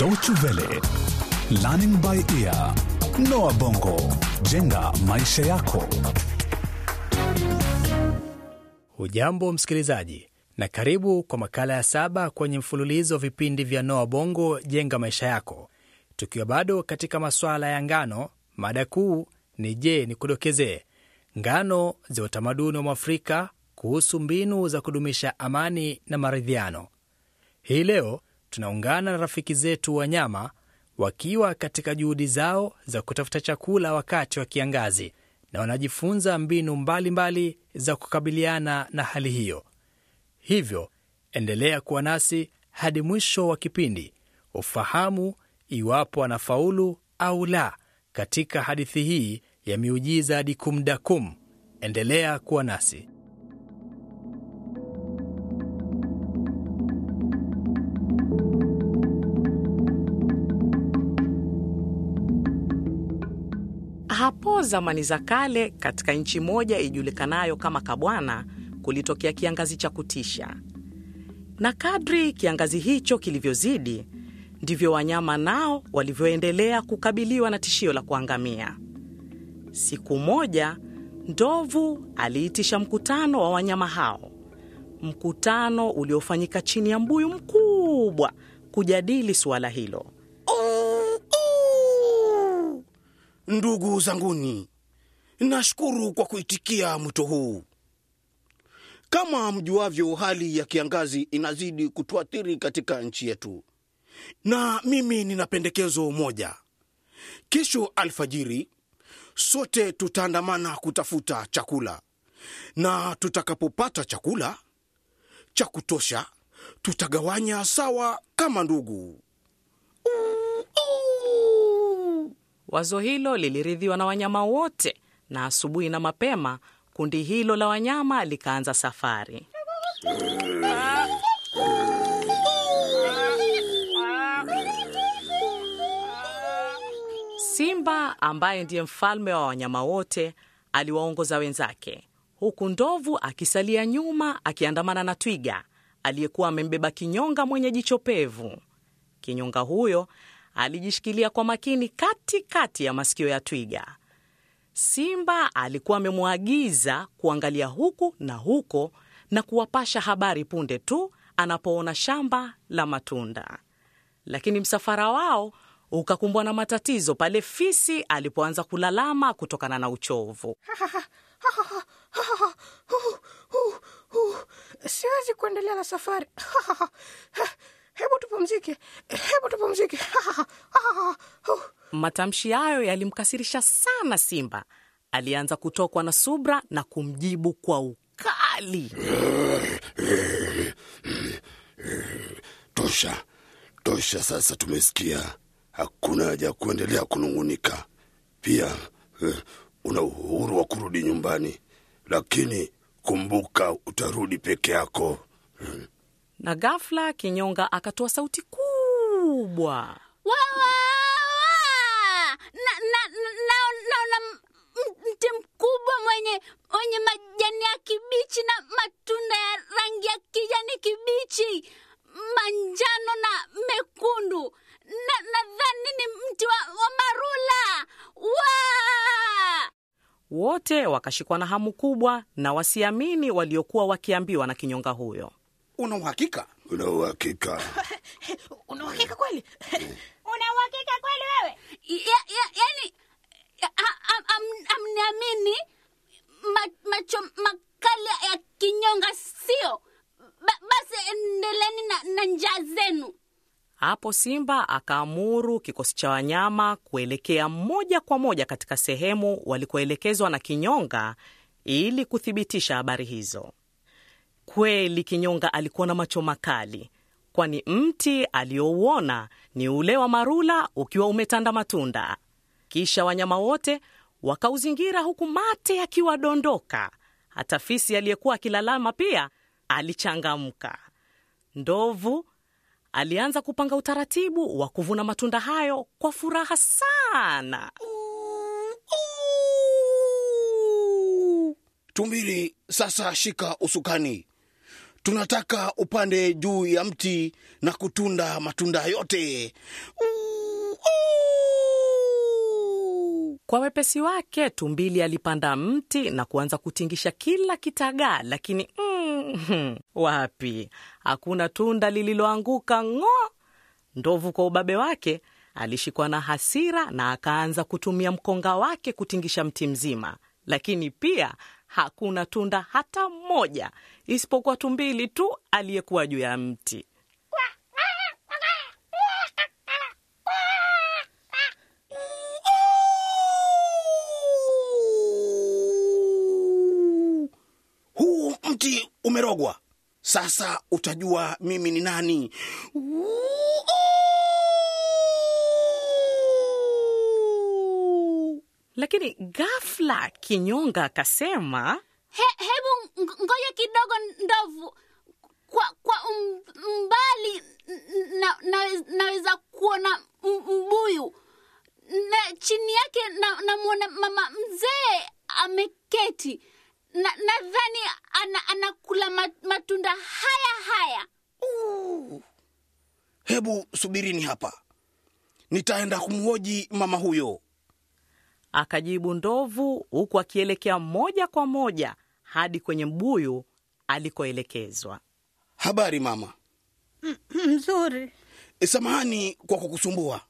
Deutsche Welle, Learning by Ear, Noah Bongo, jenga maisha yako. Hujambo msikilizaji, na karibu kwa makala ya saba kwenye mfululizo wa vipindi vya Noa Bongo jenga maisha yako, tukiwa bado katika masuala ya ngano. Mada kuu ni je, ni kudokezee ngano za utamaduni wa Mwafrika kuhusu mbinu za kudumisha amani na maridhiano. Hii leo tunaungana na rafiki zetu wanyama wakiwa katika juhudi zao za kutafuta chakula wakati wa kiangazi na wanajifunza mbinu mbalimbali mbali za kukabiliana na hali hiyo. Hivyo endelea kuwa nasi hadi mwisho wa kipindi ufahamu iwapo wanafaulu au la katika hadithi hii ya miujiza Dikumdakum. Endelea kuwa nasi. Hapo zamani za kale, katika nchi moja ijulikanayo kama Kabwana, kulitokea kiangazi cha kutisha, na kadri kiangazi hicho kilivyozidi, ndivyo wanyama nao walivyoendelea kukabiliwa na tishio la kuangamia. Siku moja, ndovu aliitisha mkutano wa wanyama hao, mkutano uliofanyika chini ya mbuyu mkubwa kujadili suala hilo. Ndugu zanguni, nashukuru kwa kuitikia mwito huu. Kama mjuavyo, hali ya kiangazi inazidi kutuathiri katika nchi yetu, na mimi nina pendekezo moja. Kesho alfajiri, sote tutaandamana kutafuta chakula, na tutakapopata chakula cha kutosha, tutagawanya sawa kama ndugu. Wazo hilo liliridhiwa na wanyama wote, na asubuhi na mapema kundi hilo la wanyama likaanza safari. Simba ambaye ndiye mfalme wa wanyama wote aliwaongoza wenzake, huku ndovu akisalia nyuma akiandamana na twiga aliyekuwa amembeba kinyonga mwenye jicho pevu. Kinyonga huyo alijishikilia kwa makini katikati kati ya masikio ya twiga. Simba alikuwa amemwagiza kuangalia huku na huko na kuwapasha habari punde tu anapoona shamba la matunda. Lakini msafara wao ukakumbwa na matatizo pale fisi alipoanza kulalama kutokana na uchovu. Siwezi kuendelea na safari. Hebu tupumzike, hebu tupumzike. Matamshi hayo yalimkasirisha sana Simba. Alianza kutokwa na subra na kumjibu kwa ukali. Tosha, tosha, sasa tumesikia. Hakuna haja ya kuendelea kunung'unika. Pia eh, una uhuru wa kurudi nyumbani, lakini kumbuka, utarudi peke yako. Na ghafla Kinyonga akatoa sauti kubwa. Naona mti mkubwa mwenye mwenye majani ya kibichi na matunda ya rangi ya kijani kibichi, manjano na mekundu. Nadhani ni mti wa, wa marula. Wa! Wote wakashikwa na hamu kubwa na wasiamini waliokuwa wakiambiwa na kinyonga huyo. Una uhakika? Una uhakika? Una uhakika kweli? Una uhakika kweli wewe? Ya, ya, amniamini macho makali ya kinyonga sio? Ba, basi endeleni na, na njaa zenu. Hapo Simba akaamuru kikosi cha wanyama kuelekea moja kwa moja katika sehemu walikoelekezwa na Kinyonga ili kuthibitisha habari hizo. Kweli Kinyonga alikuwa na macho makali, kwani mti aliyouona ni ule wa marula ukiwa umetanda matunda. Kisha wanyama wote wakauzingira huku mate yakiwadondoka. Hata fisi aliyekuwa akilalama pia alichangamka. Ndovu alianza kupanga utaratibu wa kuvuna matunda hayo kwa furaha sana. Tumbili, sasa shika usukani, tunataka upande juu ya mti na kutunda matunda yote. Kwa wepesi wake tumbili alipanda mti na kuanza kutingisha kila kitagaa, lakini mm, wapi, hakuna tunda lililoanguka ng'o. Ndovu kwa ubabe wake alishikwa na hasira na akaanza kutumia mkonga wake kutingisha mti mzima, lakini pia hakuna tunda hata moja isipokuwa tumbili tu aliyekuwa juu ya mti. Huu mti umerogwa. Sasa utajua mimi ni nani. Lakini ghafla Kinyonga akasema, He, hebu ng- ngoja kidogo ndovu. Kwa kwa um, mbali na, na, naweza kuona mbuyu. Na chini yake na- namwona mama mzee ameketi. Na nadhani ana, anakula matunda haya haya. Hebu subirini hapa, nitaenda kumhoji mama huyo. Akajibu ndovu, huku akielekea moja kwa moja hadi kwenye mbuyu alikoelekezwa. Habari mama. Mzuri. E, Samahani kwa kukusumbua,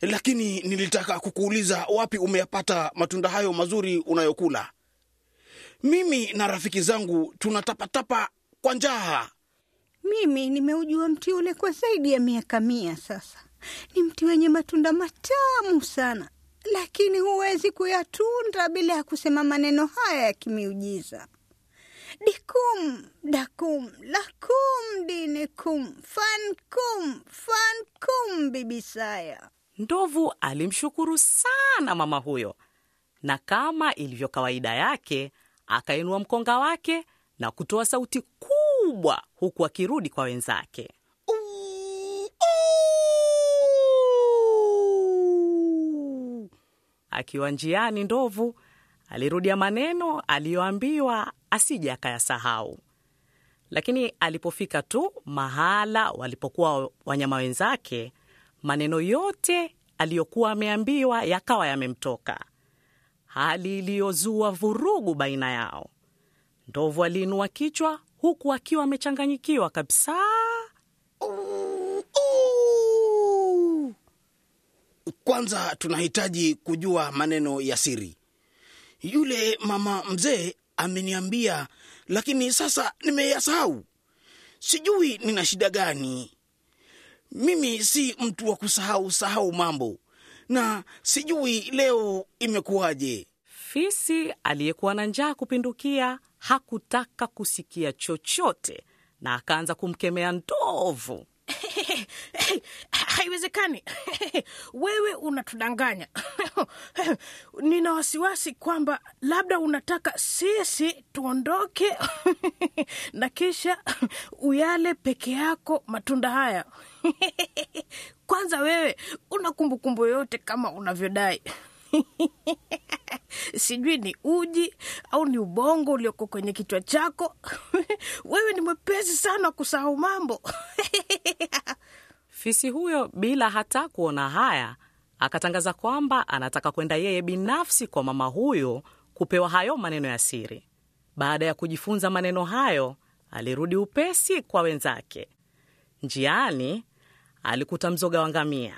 lakini nilitaka kukuuliza wapi umeyapata matunda hayo mazuri unayokula. Mimi na rafiki zangu tunatapatapa kwa njaa. Mimi nimeujua mti ule kwa zaidi ya miaka mia sasa. Ni mti wenye matunda matamu sana, lakini huwezi kuyatunda bila ya kusema maneno haya ya kimiujiza: dikum dakum lakum dinikum fankum fankum bibisaya. Ndovu alimshukuru sana mama huyo, na kama ilivyo kawaida yake, akainua mkonga wake na kutoa sauti kubwa, huku akirudi kwa wenzake. Akiwa njiani, ndovu alirudia maneno aliyoambiwa asije akayasahau. Lakini alipofika tu mahala walipokuwa wanyama wenzake, maneno yote aliyokuwa ameambiwa yakawa yamemtoka, hali iliyozua vurugu baina yao. Ndovu aliinua kichwa huku akiwa amechanganyikiwa kabisa. Kwanza tunahitaji kujua maneno ya siri. Yule mama mzee ameniambia, lakini sasa nimeyasahau. Sijui nina shida gani. Mimi si mtu wa kusahau sahau mambo, na sijui leo imekuwaje. Fisi aliyekuwa na njaa kupindukia hakutaka kusikia chochote na akaanza kumkemea ndovu. Haiwezekani, wewe unatudanganya. Nina wasiwasi kwamba labda unataka sisi tuondoke na kisha uyale peke yako matunda haya. Kwanza wewe una kumbukumbu yote kama unavyodai. Sijui ni uji au ni ubongo ulioko kwenye kichwa chako. Wewe ni mwepesi sana kusahau mambo. Fisi huyo bila hata kuona haya akatangaza kwamba anataka kwenda yeye binafsi kwa mama huyo kupewa hayo maneno ya siri. Baada ya kujifunza maneno hayo, alirudi upesi kwa wenzake. Njiani alikuta mzoga wa ngamia,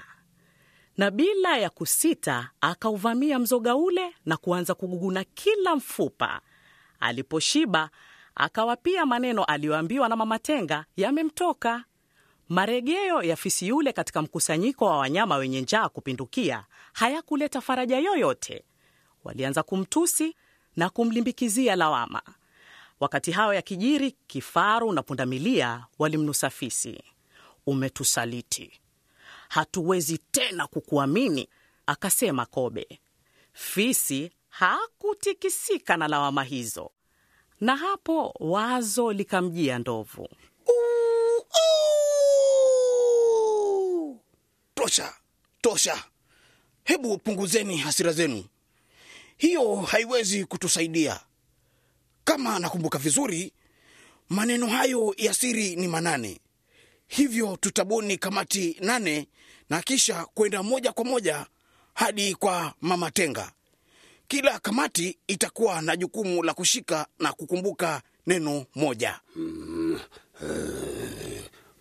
na bila ya kusita akauvamia mzoga ule na kuanza kuguguna kila mfupa. Aliposhiba akawapia maneno aliyoambiwa na mama Tenga yamemtoka. Maregeo ya fisi yule katika mkusanyiko wa wanyama wenye njaa kupindukia hayakuleta faraja yoyote. Walianza kumtusi na kumlimbikizia lawama. Wakati hayo yakijiri, kifaru na pundamilia walimnusa fisi. Umetusaliti, hatuwezi tena kukuamini, akasema Kobe. Fisi hakutikisika na lawama hizo, na hapo wazo likamjia ndovu. Tosha, tosha, hebu punguzeni hasira zenu. Hiyo haiwezi kutusaidia. Kama nakumbuka vizuri, maneno hayo ya siri ni manane hivyo tutabuni kamati nane na kisha kwenda moja kwa moja hadi kwa mama tenga kila kamati itakuwa na jukumu la kushika na kukumbuka neno moja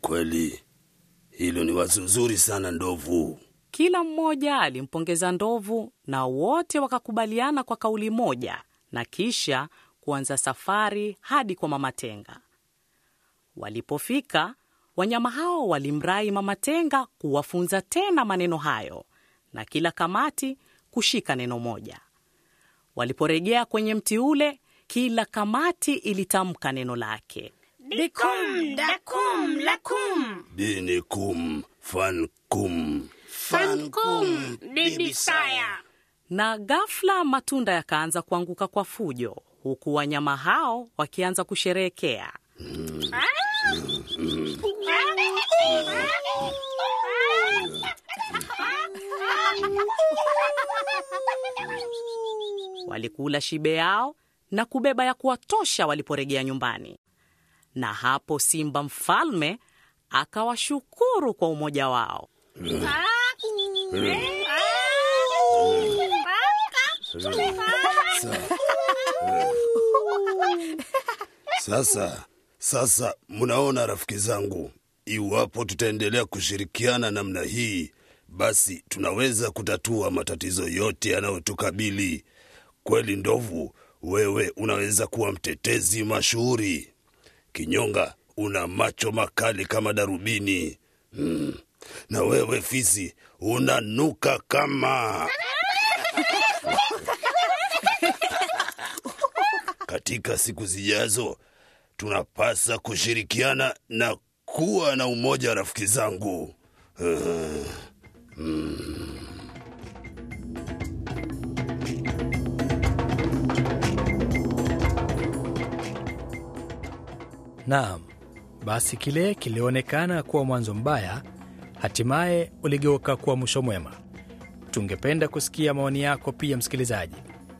Kweli hilo ni wazo zuri sana, ndovu. Kila mmoja alimpongeza ndovu na wote wakakubaliana kwa kauli moja na kisha kuanza safari hadi kwa mama tenga. Walipofika, wanyama hao walimrai mama tenga kuwafunza tena maneno hayo na kila kamati kushika neno moja. Waliporejea kwenye mti ule, kila kamati ilitamka neno lake. Dikum, dakum, lakum. Dini fankum. Fankum, dibisaya. na ghafla matunda yakaanza kuanguka kwa fujo, huku wanyama hao wakianza kusherehekea. Walikula shibe yao na kubeba ya kuwatosha waliporejea nyumbani, na hapo simba mfalme akawashukuru kwa umoja wao. Sasa sasa, mnaona rafiki zangu, iwapo tutaendelea kushirikiana namna hii, basi tunaweza kutatua matatizo yote yanayotukabili. Kweli ndovu, wewe unaweza kuwa mtetezi mashuhuri. Kinyonga, una macho makali kama darubini. Hmm. Na wewe fisi, unanuka kama katika siku zijazo tunapasa kushirikiana na kuwa na umoja, rafiki zangu. Naam, basi kile kilionekana kuwa mwanzo mbaya hatimaye uligeuka kuwa mwisho mwema. Tungependa kusikia maoni yako pia, msikilizaji.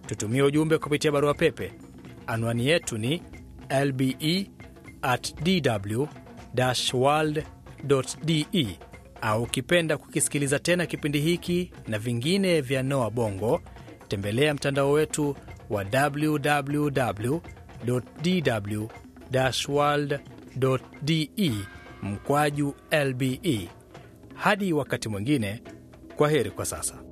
Tutumie ujumbe kupitia barua pepe. Anwani yetu ni lbe at dw world de, au ukipenda kukisikiliza tena kipindi hiki na vingine vya Noa Bongo, tembelea mtandao wetu wa www dw world de mkwaju lbe. Hadi wakati mwingine, kwa heri kwa sasa.